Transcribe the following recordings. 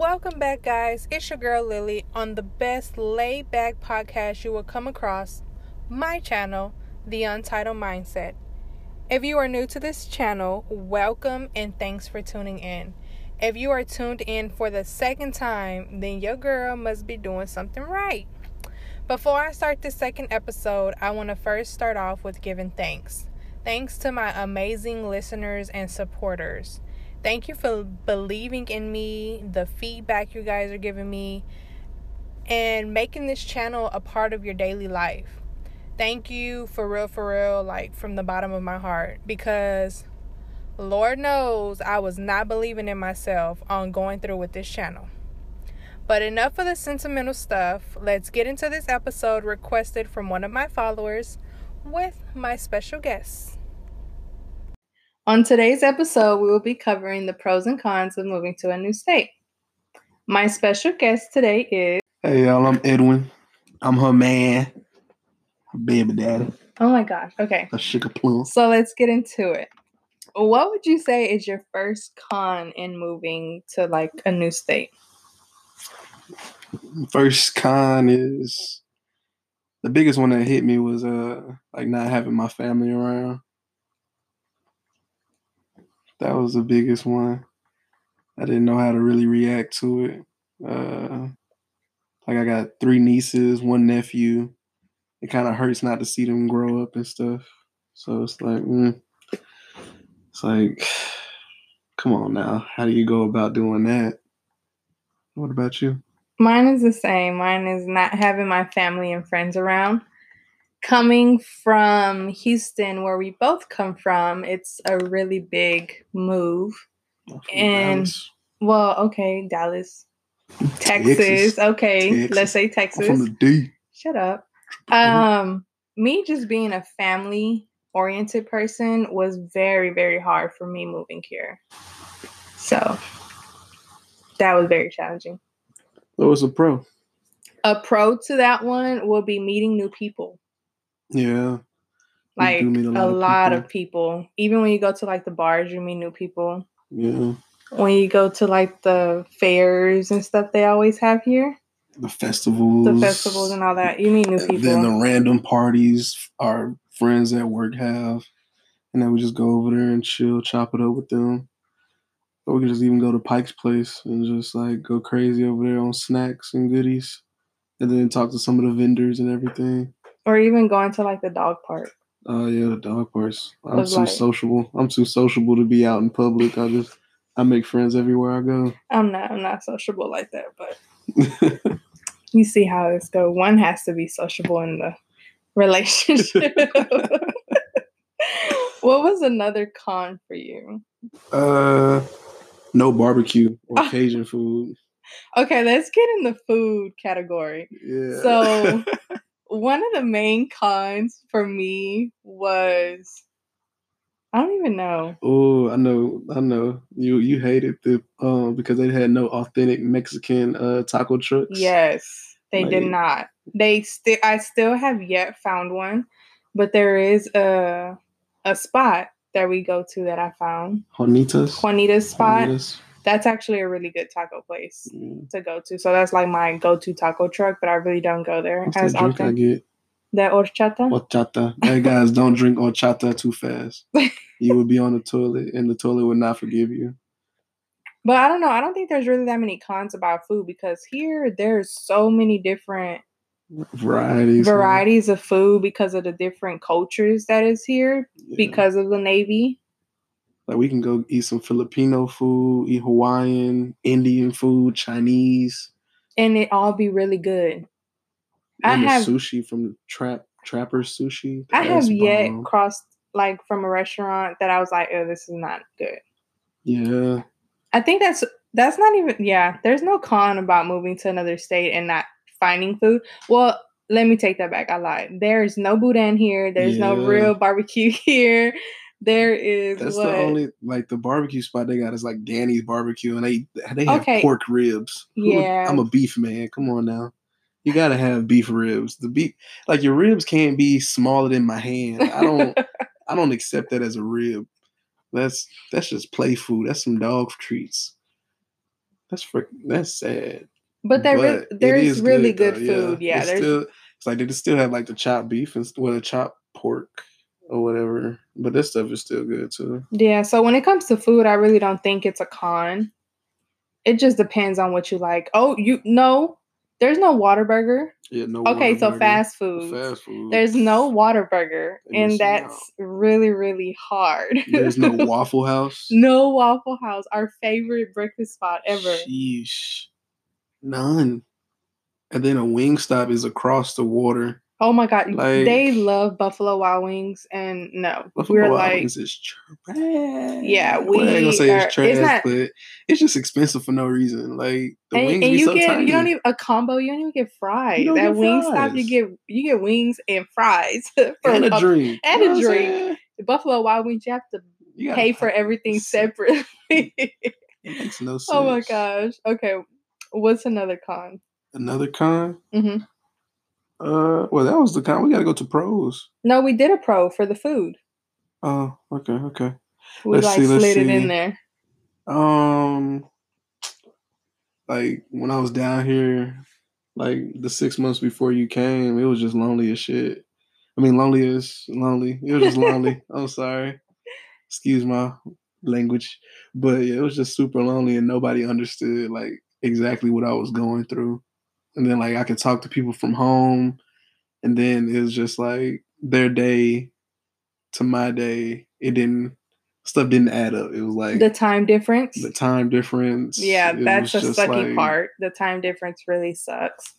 Welcome back, guys. It's your girl Lily on the best laid back podcast you will come across, my channel, The Untitled Mindset. If you are new to this channel, welcome and thanks for tuning in. If you are tuned in for the second time, then your girl must be doing something right. Before I start this second episode, I want to first start off with giving thanks. Thanks to my amazing listeners and supporters. Thank you for believing in me, the feedback you guys are giving me, and making this channel a part of your daily life. Thank you for real, for real, like from the bottom of my heart, because Lord knows I was not believing in myself on going through with this channel. But enough of the sentimental stuff. Let's get into this episode requested from one of my followers with my special guest. On today's episode, we will be covering the pros and cons of moving to a new state. My special guest today is. Hey, y'all, I'm Edwin. I'm her man, her baby daddy, Oh my gosh. Okay. a sugar plum. So let's get into it. What would you say is your first con in moving to like a new state? First con is the biggest one that hit me was uh like not having my family around. That was the biggest one. I didn't know how to really react to it. Uh, like I got three nieces, one nephew. It kind of hurts not to see them grow up and stuff. So it's like, mm. it's like, come on now. How do you go about doing that? What about you? Mine is the same. Mine is not having my family and friends around. Coming from Houston, where we both come from, it's a really big move. And- Dallas. Well, okay, Dallas, Texas. Okay, Texas. let's say I'm Texas. from the D. Shut up. Um, me just being a family oriented person was very, very hard for me moving here. So that was very challenging. What was a pro? A pro to that one will be meeting new people. Yeah. Like do meet a lot, of, people. Even when you go to like the bars, you meet new people. Yeah. When you go to like the fairs and stuff they always have here, The festivals. the festivals and all that, you meet new people. Then the random parties our friends at work have. And then we just go over there and chill, chop it up with them. Or we can just even go to Pike's Place and just like go crazy over there on snacks and goodies. And then talk to some of the vendors and everything. Or even going to like the dog park. Oh yeah, the dog parks. I'm too like- sociable. I'm too sociable to be out in public. I just I make friends everywhere I go. I'm not I'm not sociable like that, but you see how this go. One has to be sociable in the relationship. what was another con for you? uh no barbecue or Cajun food. Okay, let's get in the food category. Yeah. So one of the main cons for me was I don't even know. Oh, I know, I know. You you hated the um because they had no authentic Mexican uh taco trucks. Yes, they did not. They still I still have yet found one, but there is a a spot that we go to that I found. Juanitas. Juanita's spot. Juanitas. That's actually a really good taco place Mm. to go to. So that's like my go-to taco truck, but I really don't go there What's as drink I often. get? The horchata. Horchata. Hey guys, don't drink horchata too fast. You will be on the toilet and the toilet will not forgive you. But I don't know. I don't think there's really that many cons about food because here there's so many different Varieties. man. varieties of food because of the different cultures that is here Yeah. because of the Navy. Like we can go eat some Filipino food, eat Hawaiian, Indian food, Chinese. And it all be really good. I have- sushi from Trap Trapper Sushi. I have That's yet crossed like from a restaurant that I was like, oh, this is not good. Yeah. I think that's that's not even yeah. There's no con about moving to another state and not finding food. Well, let me take that back. I lied. There's no boudin here. There's no real barbecue here. There is That's what? the only like the barbecue spot they got is like Danny's barbecue, and they they have Okay. pork ribs. Yeah. I'm a beef man. Come on now, you gotta have beef ribs. The beef, like your ribs, can't be smaller than my hand. I don't I don't accept that as a rib. That's that's just play food. That's some dog treats. That's for that's sad. But there But it there's is really good, good, food. Yeah, It's there's still it's like they still have like the chopped beef and well, the chopped pork or whatever. But this stuff is still good too. yeah. So when it comes to food, I really don't think it's a con. It just depends on what you like. Oh, you no, there's no Whataburger. Yeah, no. Okay, so Whataburger, fast food. Fast food. There's no Whataburger, They and missing that's really really hard. There's no Waffle House. no Waffle House, our favorite breakfast spot ever. Sheesh. None. And then a Wingstop is across the water. Oh my god, Like- they love Buffalo Wild Wings, and no, Buffalo we're Wild like, Wings is trash. Yeah, Well, I ain't we gonna say are- it's it's trash, not- but it's just expensive for no reason. Like the and, wings and you so get tiny. you don't even a combo. You don't even get fries. That get Wingstop, you get you get wings and fries for and a a- drink. and You a drink. the Buffalo Wild Wings. You have to You pay for everything It's- separately. Makes no sense. oh my gosh. Okay, what's another con? Another con? hmm Uh well that was the con. We gotta go to pros. No, we did a pro for the food. Oh, okay, okay. We Let's like see, let's slid it see. in there. Um, like when I was down here, like the six months before you came, it was just lonely as shit. I mean, lonely as lonely. It was just lonely. I'm sorry. Excuse my language, but yeah, it was just super lonely, and nobody understood like exactly what I was going through. And then like I could talk to people from home, and then it was just like their day to my day. It didn't stuff didn't add up. It was like The time difference. the time difference. yeah, it that's the just sucky like- part. The time difference really sucks.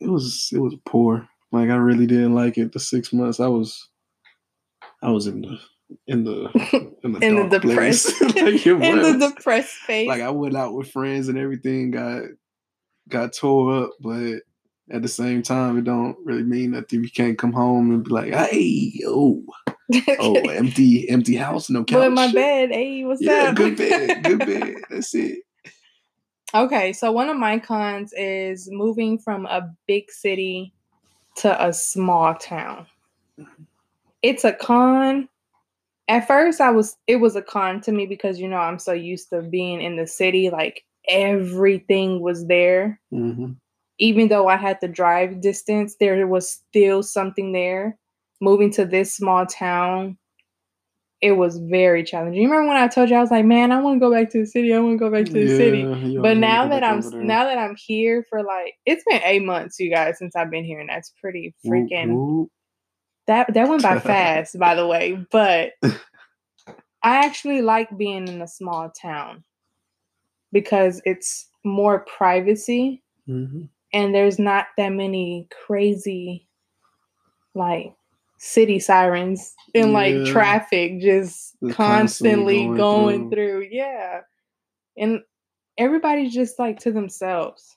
It was it was poor. Like I really didn't like it. The six months I was, I was in the in the in the, In the dark place. depressed, like it in the depressed phase. Like I went out with friends and everything got got tore up, but at the same time, it don't really mean nothing. you can't come home and be like, "Hey, yo, oh, empty, empty house, no couch." But in my bed, hey, what's Yeah, up? good bed, good bed. That's it. Okay, so one of my cons is moving from a big city to a small town. It's a con. At first I was it was a con to me because you know I'm so used to being in the city like everything was there. hmm Even though I had the drive distance, there was still something there. Moving to this small town, it was very challenging. You remember when I told you I was like, "Man, I want to go back to the city. I want to go back to the city." but now that I'm now that I'm here for like it's been eight months, you guys, since I've been here, and that's pretty freaking that that went by fast, by the way. But I actually like being in a small town because it's more privacy hmm and there's not that many crazy like city sirens and like Yeah. traffic just constantly constantly going, going through. Yeah. And everybody's just like to themselves.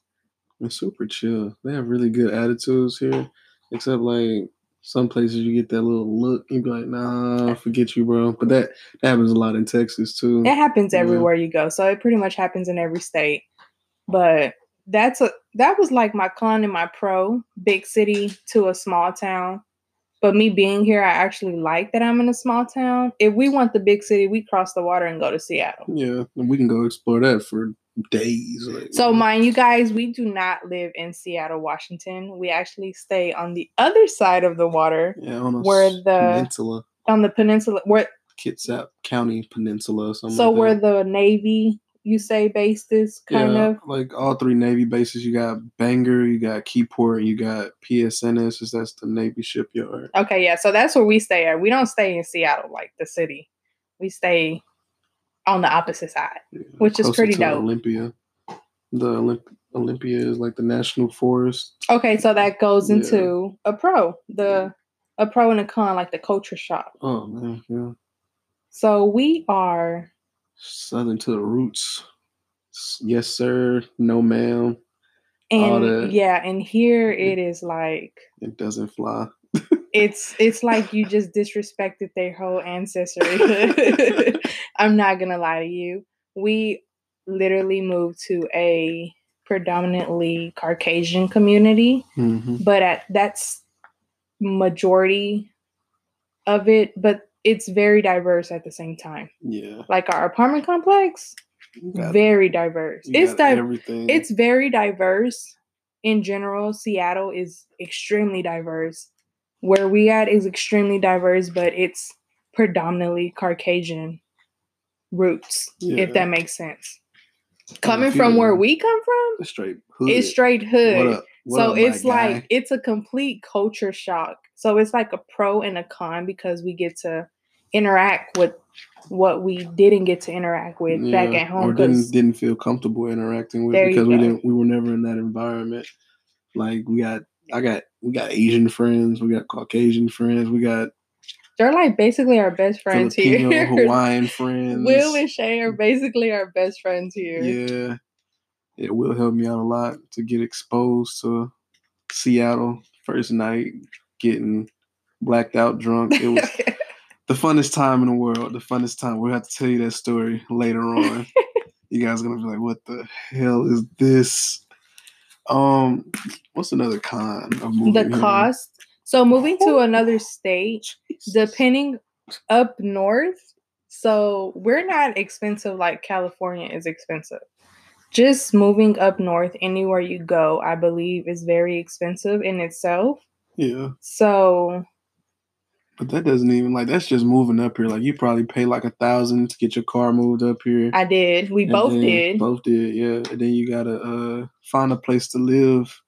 It's super chill. They have really good attitudes here, except like some places you get that little look. You be like, nah, forget you, bro. But that that happens a lot in Texas too. It happens Yeah. everywhere you go. So it pretty much happens in every state. But that's a that was like my con and my pro, big city to a small town. But me being here, I actually like that I'm in a small town. If we want the big city, we cross the water and go to Seattle. Yeah, and we can go explore that for days. Like, So, mind you guys, we do not live in Seattle, Washington. We actually stay on the other side of the water, yeah, on a where the- peninsula, on the peninsula. Where Kitsap County Peninsula, something. so like where the Navy, you say, based is kind yeah, of. like all three Navy bases. You got Bangor, you got Keyport, you got PSNS. is That's the Navy shipyard. Okay, yeah. So that's where we stay at. We don't stay in Seattle, like the city. We stay on the opposite side. Yeah, Which is pretty dope. Olympia. The Olymp- Olympia is like the national forest. Okay, so that goes Yeah. into a pro, the a pro and a con, like the culture shock. Oh man, yeah. So we are Southern to the roots. Yes, sir. No, ma'am. And yeah, and here it is like It doesn't fly. it's it's like you just disrespected their whole ancestry. I'm not gonna lie to you. We literally moved to a predominantly Caucasian community, hmm but at that's majority of it, but it's very diverse at the same time. Yeah. Like our apartment complex, got- very diverse. It's di- everything. it's very diverse in general. Seattle is extremely diverse. Where we at is extremely diverse, but it's predominantly Caucasian roots, Yeah. if that makes sense. Coming from where we come from, It's straight hood. it's straight What up? What so up, it's like guy? it's a complete culture shock. So it's like a pro and a con because we get to interact with what we didn't get to interact with back Yeah, at home. or didn't didn't feel comfortable interacting with because we didn't we were never in that environment. Like we got I got we got Asian friends, we got Caucasian friends, we got They're like basically our best friends Filipino, here. Hawaiian friends. Will and Shay are basically our best friends here. yeah, it will help me out a lot to get exposed to Seattle first night, getting blacked out drunk. It was the funnest time in the world. The funnest time. We'll have to tell you that story later on. you guys are gonna be like, "What the hell is this?" Um, what's another con of moving? the cost. So moving to another state, depending up north, so we're not expensive like California is expensive. Just moving up north, anywhere you go, I believe is very expensive in itself. Yeah, So but that doesn't even like that's just moving up here. Like you probably pay like a thousand to get your car moved up here. I did. We both did. Both did, yeah. And then you gotta uh find a place to live.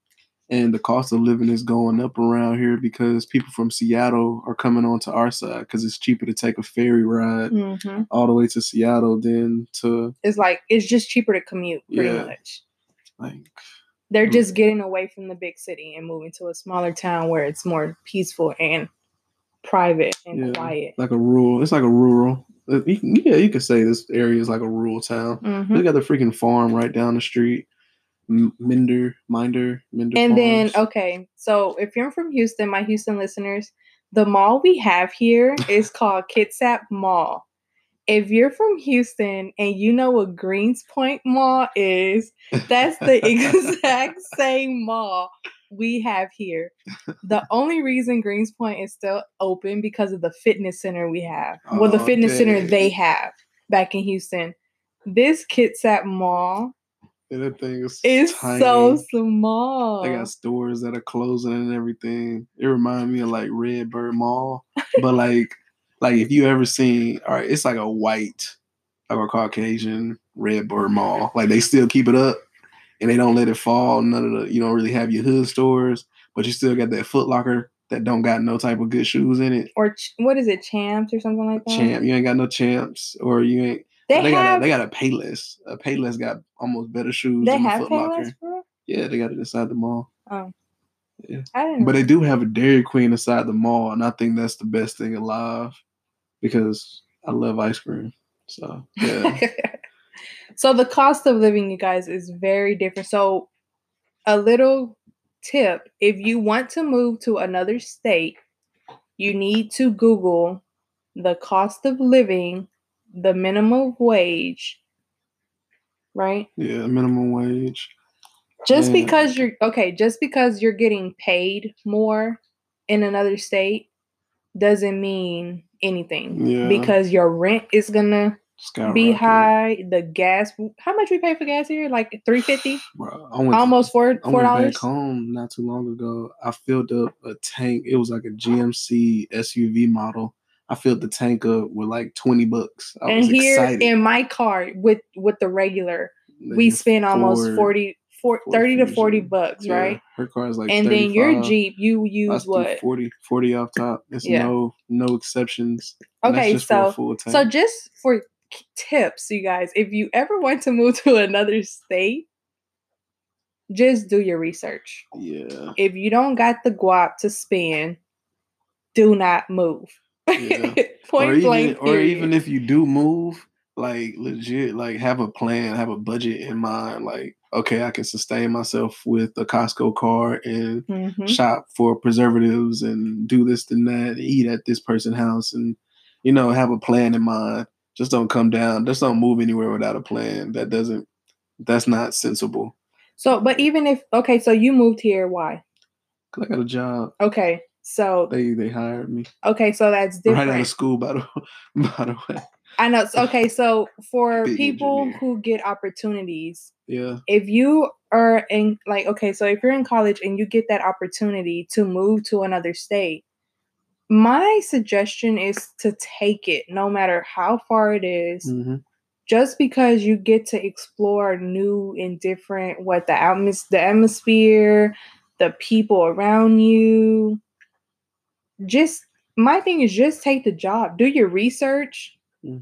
And the cost of living is going up around here because people from Seattle are coming onto our side because it's cheaper to take a ferry ride hmm all the way to Seattle than to It's like it's just cheaper to commute, pretty Yeah. much. like They're Mm. just getting away from the big city and moving to a smaller town where it's more peaceful and private and Yeah. quiet. like a rural. It's like a rural. uh, you can- Yeah, you could say this area is like a rural town. hmm They got the freaking farm right down the street. Minder, Minder, Minder. And then, okay, so if you're from Houston, my Houston listeners, the mall we have here is called Kitsap Mall. If you're from Houston and you know what Greenspoint Mall is, that's the exact same mall we have here. The only reason Greenspoint is still open because of the fitness center we have. well, the Oh, fitness center they have back in Houston. This Kitsap Mall Yeah, that thing is is tiny. so small. They got stores that are closing and everything. It reminded me of like Red Bird Mall, but like, like if you ever seen, all right, it's like a white, like a Caucasian Red Bird Mall. Like they still keep it up, and they don't let it fall. None of the, you don't really have your hood stores, but you still got that Foot Locker that don't got no type of good shoes in it. or ch- what is it, champs or something like that? Champ, you ain't got no champs, or you ain't. They, They, got a, they got a Payless. A Payless got almost better shoes they than have Foot Payless, bro. Yeah, they got it inside the mall. Oh, Yeah. But they do have a Dairy Queen inside the mall, and I think that's the best thing alive because I love ice cream. So yeah, so the cost of living, you guys, is very different. So a little tip: if you want to move to another state, you need to Google the cost of living, the minimum wage, right? yeah, minimum wage. just because you're okay just because you're getting paid more in another state doesn't mean anything Yeah. because your rent is gonna Skyrocket. be high the gas how much we pay for gas here like 350 Bro, I went to- almost four I four went dollars back home not too long ago. I filled up a tank. It was like a GMC SUV model. I filled the tank up with like twenty bucks. I and here excited. in my car with with the regular They we spend almost Ford- 40, four- Ford 30 to 40 bucks Yeah, right Her car is like and then your jeep you use what 40, 40 off top. It's Yeah. no no exceptions. Okay just for a so. So just for tips, you guys, if you ever want to move to another state, just do your research. yeah, If you don't got the guap to spend, do not move. Yeah. Point or even blank. or even if you do move, like legit, like have a plan, have a budget in mind. Like, okay, I can sustain myself with a Costco card and Mhm. shop for preservatives and do this and that, eat at this person's house, and you know, have a plan in mind. Just don't come down. Just don't move anywhere without a plan. That doesn't. That's not sensible. So, but even if okay, so you moved here, why? Cause I got a job. Okay, so They they hired me okay, so that's different. right out of school. By the by the way, I know. Okay, so for Big people engineer. who get opportunities, Yeah. if you are in like okay, so if you're in college and you get that opportunity to move to another state, my suggestion is to take it no matter how far it is. hmm Just because you get to explore new and different what the atmos the atmosphere, the people around you. Just my thing is just take the job. Do your research. hmm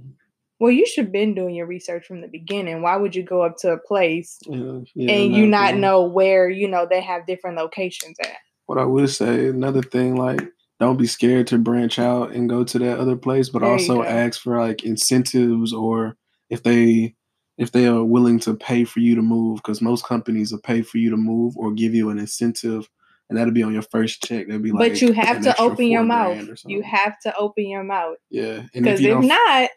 Well, you should have been doing your research from the beginning. Why would you go up to a place Yeah, yeah, and you not know where you know they have different locations at? What I would say, another thing, like don't be scared to branch out and go to that other place, but There also ask for like incentives or if they if they are willing to pay for you to move, because most companies will pay for you to move or give you an incentive, and that'll be on your first check. That'll be like, but you have to open your mouth. You have to open your mouth yeah, because if if, don't,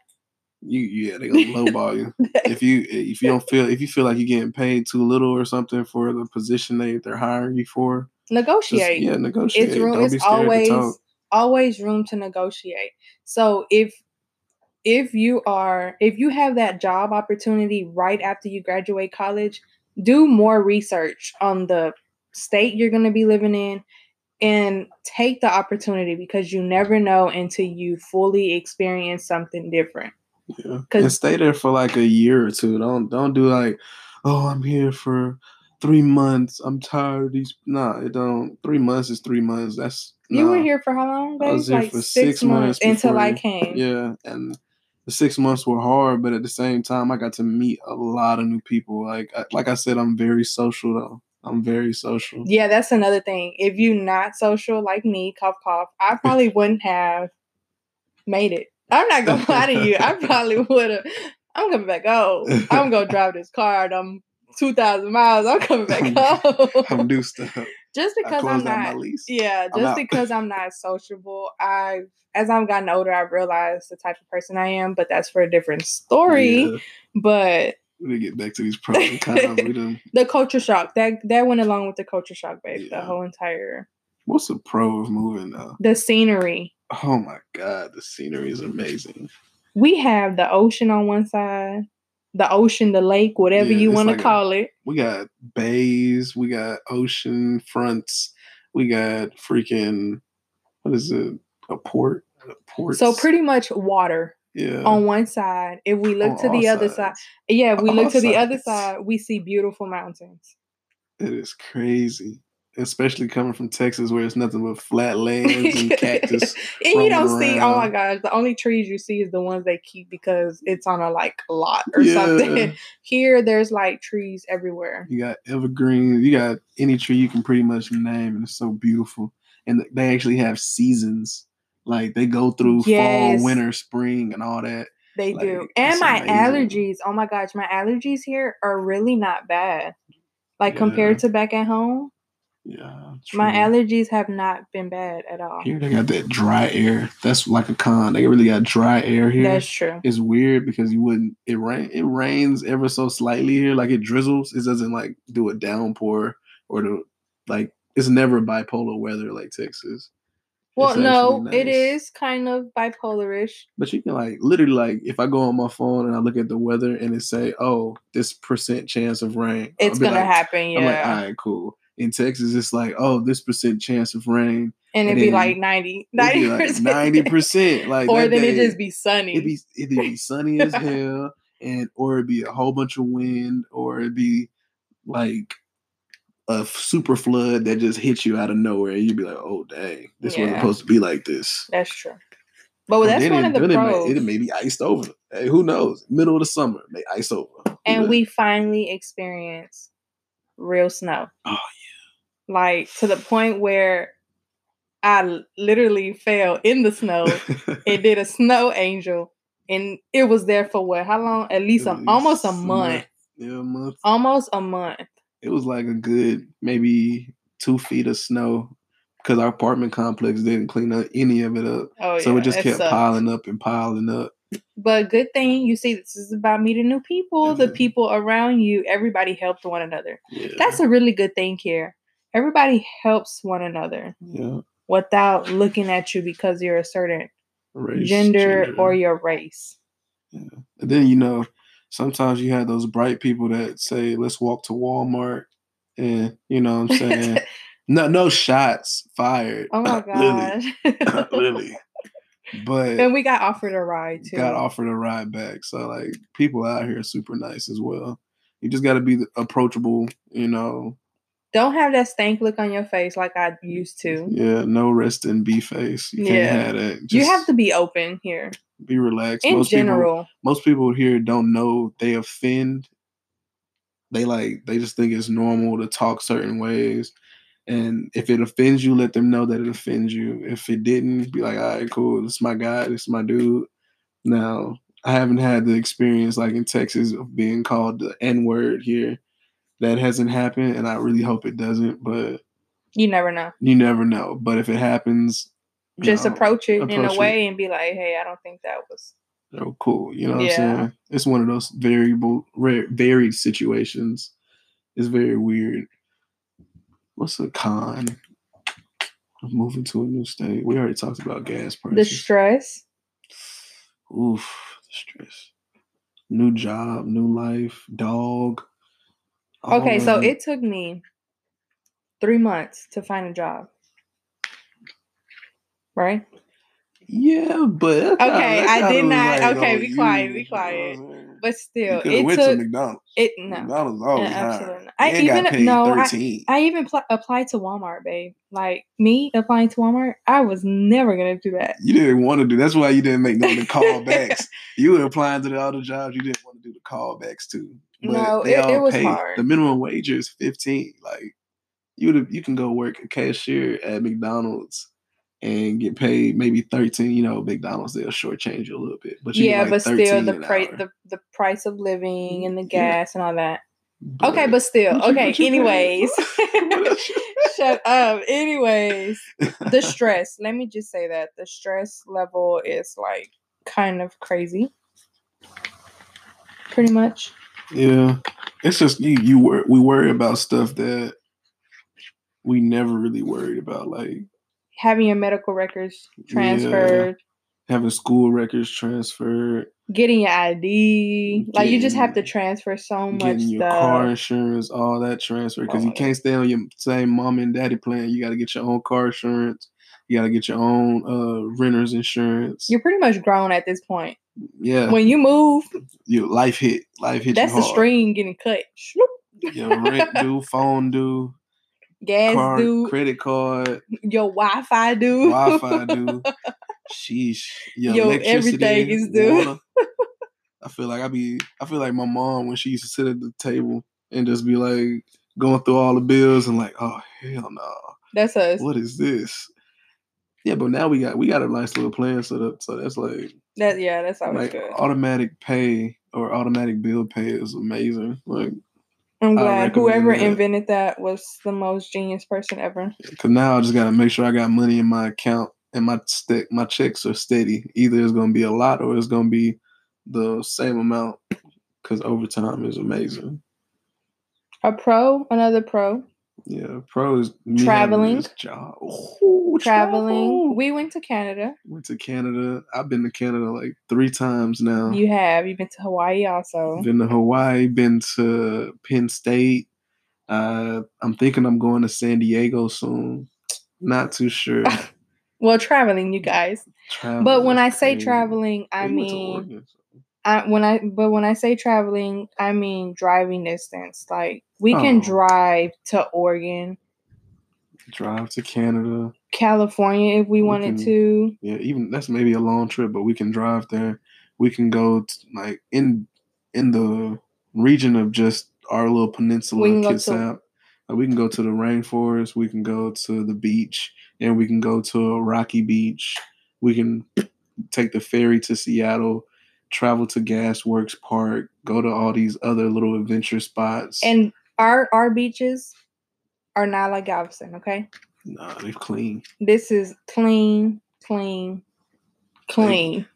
you yeah, they gonna lowball you. if you if you don't feel if you feel like you're getting paid too little or something for the position they they're hiring you for, just negotiate. yeah, negotiate. it's room. It's always always room to negotiate. So if if you are if you have that job opportunity right after you graduate college, do more research on the state you're going to be living in and take the opportunity because you never know until you fully experience something different. Yeah, and stay there for like a year or two. Don't don't do like, oh, I'm here for three months. I'm tired of these. Nah, it don't. Three months is three months. That's You were here for how long? I was here like for six, six months, months until I came. Yeah, and the six months were hard, but at the same time, I got to meet a lot of new people. Like I, like I said, I'm very social though. I'm very social. Yeah, that's another thing. If you're not social like me, cough cough, I probably wouldn't have made it. I'm not gonna lie to you. I probably would have. I'm coming back home. I'm gonna drive this car. I'm two thousand miles. I'm coming back home. I'm do stuff. just because I'm not. Yeah, I'm just because I'm not sociable. I, as I've gotten older, I've realized the type of person I am. But that's for a different story. Yeah, But we to get back to these pros and cons. We done the culture shock that that went along with the culture shock, babe. The whole entire What's the pro of moving though? the scenery. Oh my god, the scenery is amazing. we have the ocean on one side, the ocean, the lake, whatever Yeah, you want to like a- call it. We got bays, we got ocean fronts, we got freaking what is it? A port? A port. So pretty much water yeah. on one side. If we look on to the other side, yeah, if we On look to the other side, we see beautiful mountains. It is crazy. Especially coming from Texas where it's nothing but flat lands and cactus. and you don't roaming see, oh my gosh, the only trees you see is the ones they keep because it's on a like lot or Yeah. something. Here, there's like trees everywhere. You got evergreen. You got any tree you can pretty much name, and it's so beautiful. And they actually have seasons. Like they go through Yes. fall, winter, spring, and all that. They Like, do. And my amazing. allergies, oh my gosh, my allergies here are really not bad. Like Yeah. compared to back at home, Yeah, my allergies have not been bad at all. Here they got that dry air. That's like a con. They really got dry air here. That's true. it's weird because you wouldn't. It rain. It rains ever so slightly here. Like it drizzles. It doesn't like do a downpour or the like. It's never bipolar weather like Texas. Well, no, actually it nice. is kind of bipolarish. But you can like literally like if I go on my phone and I look at the weather and it say, "Oh, this percent chance of rain," It's gonna like- happen, I'm like, yeah. "All right, cool." In Texas, it's like, "Oh, this percent chance of rain." and it'd and be like 90, It'd be 90%. like ninety percent. Like or then it day, just be sunny. it'd be it'd be sunny as hell, and or it'd be a whole bunch of wind, or it'd be like a super flood that just hits you out of nowhere. And you'd be like, "Oh, dang, this wasn't supposed to be like this." that's true. But And that's one it, of the then it pros. It may, be iced over. Hey, who knows? Middle of the summer, may ice over. Who and knows? we finally experienced real snow. Oh, yeah. Like to the point where I literally fell in the snow and did a snow angel, and it was there for what? How long? At least, a, At almost a least month. Yeah, a month. Almost a month. It was like a good maybe two feet of snow because our apartment complex didn't clean up any of it up. Oh so yeah, it just kept piling up and piling up. But good thing you see, this is about meeting new people. The Mhm. people around you, everybody helped one another. Yeah. That's a really good thing here. Everybody helps one another yeah. without looking at you because you're a certain Race, gender, or your race. And then you know, sometimes you have those bright people that say, "Let's walk to Walmart," and you know what I'm saying. no, no shots fired. oh my Lily, god. Lily. But and we got offered a ride too. got offered a ride back. So like people out here are super nice as well. You just got to be approachable, you know. Don't have that stank look on your face like I used to. Yeah, no rest in B face. You can't Yeah. have that. you have to be open here. be relaxed. In most people, general. most people here don't know they offend. They like they just think it's normal to talk certain ways. And if it offends you, let them know that it offends you. If it didn't, be like, all right, cool. This is my guy. This is my dude. Now, I haven't had the experience like in Texas of being called the N word here. That hasn't happened, and I really hope it doesn't. But You never know. you never know. But if it happens, Just know, approach it in approach a it. way and be like, hey, I don't think that was oh, cool. You know what Yeah. I'm saying? It's one of those variable, rare, varied situations. It's very weird. What's a con of moving to a new state? We already talked about gas prices. the stress. Oof, the stress. New job, new life, dog. Okay, of so it took me three months to find a job. Right? Yeah, but Okay, I did not- like okay, on be quiet, be you know quiet. But still, it went to took McDonald's. it no. McDonald's always Yeah, hiring. absolutely not. I even no, I, 13. I even pl- applied to Walmart, babe. Like me applying to Walmart, I was never gonna do that. You didn't want to do. That's why you didn't make none of the callbacks. you were applying to all the other jobs. You didn't want to do the callbacks too. But No, it- it was hard. The minimum wage is fifteen. Like you you can go work a cashier at McDonald's and get paid maybe thirteen. You know, McDonald's they'll shortchange you a little bit, but you yeah, like but still the price the, the price of living and the Yeah. gas and all that. Okay, but still, you- okay. Anyways, paid? What else you- shut up. Anyways, the stress. Let me just say that the stress level is like kind of crazy. Pretty much. Yeah, it's just you. You wor- we worry about stuff that we never really worried about, like Having your medical records Yeah. transferred, having school records transferred, getting your ID. Like you just have to transfer so much getting your stuff. car insurance, all that transfer. Because Oh you can't stay on your same mom and daddy plan. You got to get your own car insurance. You got to get your own uh, renter's insurance. You're pretty much grown at this point. Yeah, When you move, your life hit, life hit. that's you the string getting cut. Your rent due, phone due, Gas car, due, credit card, your Wi-Fi due. Wi-Fi due. Sheesh. Your Yo, electricity, everything is due. water. I feel like I be I feel like my mom when she used to sit at the table and just be like going through all the bills and like, oh hell no. That's us. What is this? Yeah, but now we got we got a nice little plan set up. So that's like That yeah, that's always like good. automatic pay or automatic bill pay is amazing. Like I'm glad whoever that. invented that was the most genius person ever. Cause now I just gotta make sure I got money in my account and my stick my checks are steady. Either it's gonna be a lot or it's gonna be the same amount. Cause overtime is amazing. A pro, another pro, Yeah, pros Traveling. job. Ooh, traveling. travel. We went to Canada. went to Canada. I've been to Canada like three times now. You have. You've been to Hawaii also. Been to Hawaii. Been to Penn State. Uh, I'm thinking I'm going to San Diego soon. Not too sure. Well, traveling, you guys. Traveling But when I say crazy. traveling, I We mean I when I but when I say traveling, I mean driving distance. Like we can Oh. drive to Oregon, drive to Canada. California if we, We wanted can- to. Yeah, even that's maybe a long trip, but we can drive there. We can go t like in in the region of just our little peninsula, We can to- Kitsap. Like, we can go to the rainforest. We can go to the beach, and we can go to a rocky beach. We can take the ferry to Seattle, travel to Gas Works Park, go to all these other little adventure spots. And our our beaches are not like Galveston, okay? nah, they're clean. This is clean, clean, clean.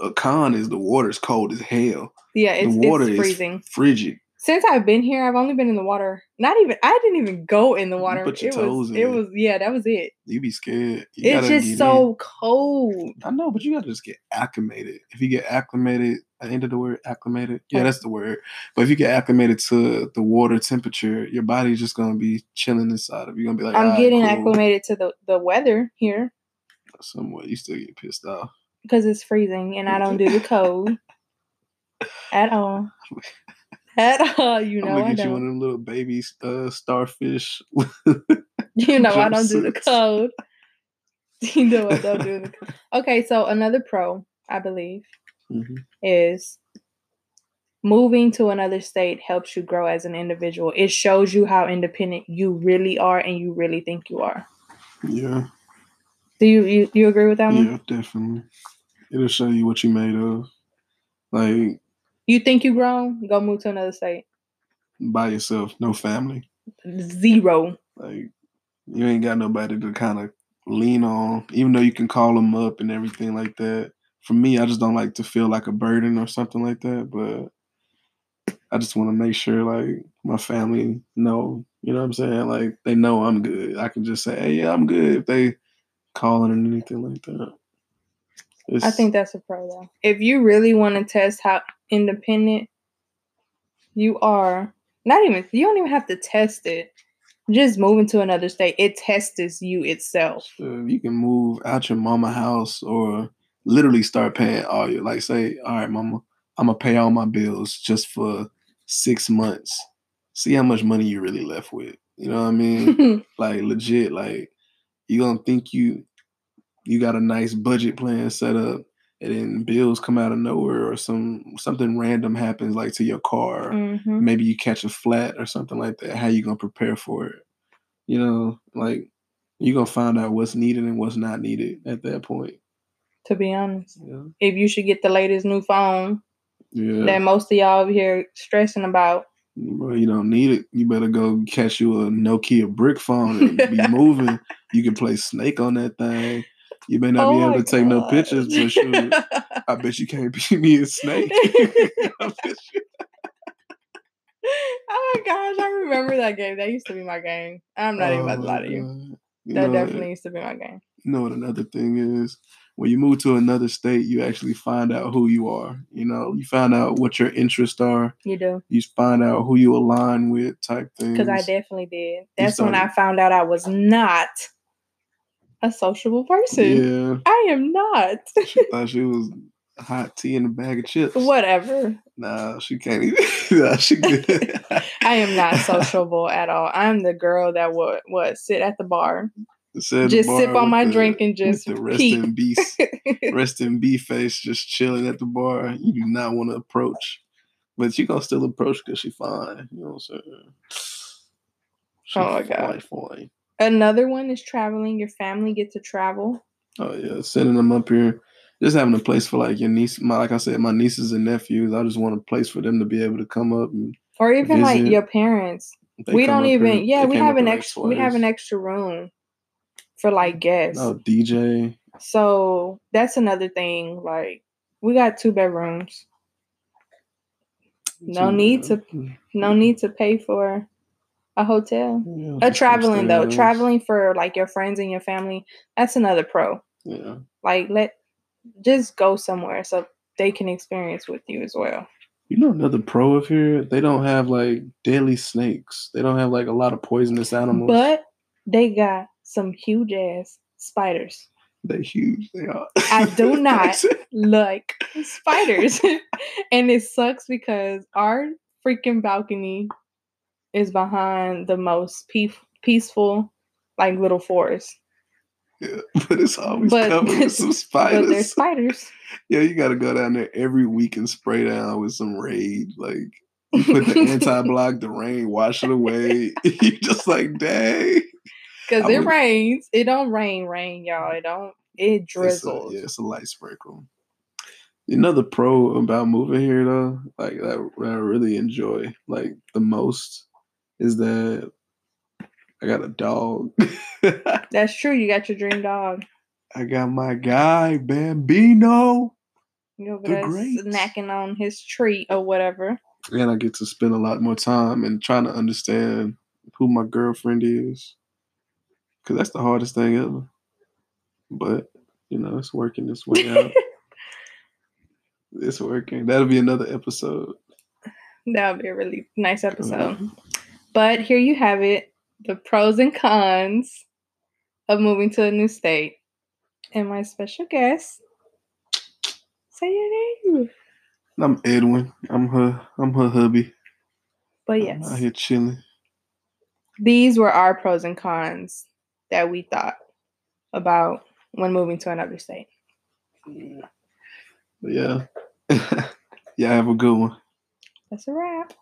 A con is the water's cold as hell. Yeah, it's, the water it's is freezing. frigid. Since I've been here, I've only been in the water. Not even I didn't even go in the water. put your it toes was in it was yeah, that was it. You be scared. You It's just so cold. I know, but you gotta just get acclimated. If you get acclimated, End of the word acclimated. Yeah, that's the word. But if you get acclimated to the water temperature, your body's just gonna be chilling inside of you. You're gonna be like, I'm "Alright, getting cool." acclimated to the, the weather here Somewhat, you still get pissed off. because it's freezing and I don't do the cold at all. At all, you know, I'm gonna I get you one of them little baby uh, starfish. You know I don't do the code. You know I don't do the cold. Okay, so another pro, I believe, Mhm. is moving to another state helps you grow as an individual. It shows you how independent you really are and you really think you are. Yeah, Do you you, you agree with that one? yeah, definitely. It'll show you what you made of. Like You think you grown? Go move to another state. by yourself, no family. Zero. Like you ain't got nobody to kind of lean on, even though you can call them up and everything like that. For me, I just don't like to feel like a burden or something like that. But I just want to make sure like my family know, you know what I'm saying? Like they know I'm good. I can just say, hey, yeah, I'm good if they calling or anything like that. I think that's a pro though. If you really want to test how independent you are, not even you don't even have to test it. Just moving to another state, it tests you itself. uh, you can move out your mama house or literally start paying all your like say, all right, mama, I'm gonna pay all my bills just for six months. See how much money you really left with. You know what I mean? like legit, like you gonna think you you got a nice budget plan set up and then bills come out of nowhere or some something random happens like to your car. Mhm. maybe you catch a flat or something like that. How you gonna prepare for it? You know like you're gonna find out what's needed and what's not needed at that point. To be honest, yeah. If you should get the latest new phone yeah. that most of y'all over here stressing about, well, you don't need it. You better go catch you a nokia brick phone and be moving. You can play snake on that thing you may not Oh be able to take no pictures but shoot i bet you can't beat me a snake I bet you- oh my gosh, I remember that game. That used to be my game. I'm not even Oh about to lie to you. You That know, definitely used to be my game. you know what another thing is when you move to another state you actually find out who you are you know you find out what your interests are You do. you find out who you align with type things Because I definitely did. That's when I found out I was not a sociable person. yeah I am not. she thought she was hot tea in a bag of chips Whatever. nah she can't even nah, she good. I am not sociable at all. I'm the girl that would what sit at the bar, at the just sip on my the- drink and just the rest peep. in peace rest in B face, just chilling at the bar. You do not want to approach, but you gonna still approach because she fine. You know what I'm saying? She Oh my God. fine. Another one is traveling. Your family get to travel. Oh yeah, sending them up here, just having a place for like your niece. My like I said, my nieces and nephews. I just want a place for them to be able to come up and Or even like your parents. they we don't even here- yeah, we have an extra we have an extra room for like guests. Oh DJ, So that's another thing. Like we got two bedrooms. No need to- No need to pay for a hotel. Yeah, some traveling though, stairs. traveling for like your friends and your family, that's another pro. Yeah, Like let just go somewhere so they can experience with you as well. you know another pro of here. They don't have like deadly snakes. They don't have like a lot of poisonous animals. But they got some huge ass spiders. They huge. They are. I do not like spiders. and it sucks because our freaking balcony is behind the most peace- peaceful like little forest. Yeah, but it's always But- covered with some But spiders. there's spiders. yeah, you got to go down there every week and spray down with some raid. Like put the anti-block, the rain wash it away. you just like, dang. Because it would- rains. It don't rain, rain, y'all. It don't it It's a, drizzles. yeah, it's a light sprinkle. Another pro about moving here though, like that, that I really enjoy, like the most, is that I got a dog. That's true. You got your dream dog. I got my guy Bambino. You over The there great. snacking on his treat or whatever. and I get to spend a lot more time and trying to understand who my girlfriend is, because that's the hardest thing ever. But you know, it's working this way out. It's working. That'll be another episode. That'll be a really nice episode. But here you have it the pros and cons of moving to a new state. And my special guest, say your name. I'm Edwin. I'm her. I'm her hubby. But yeah, I'm out here chilling. these were our pros and cons that we thought about when moving to another state. Yeah. yeah. yeah. Have a good one. That's a wrap.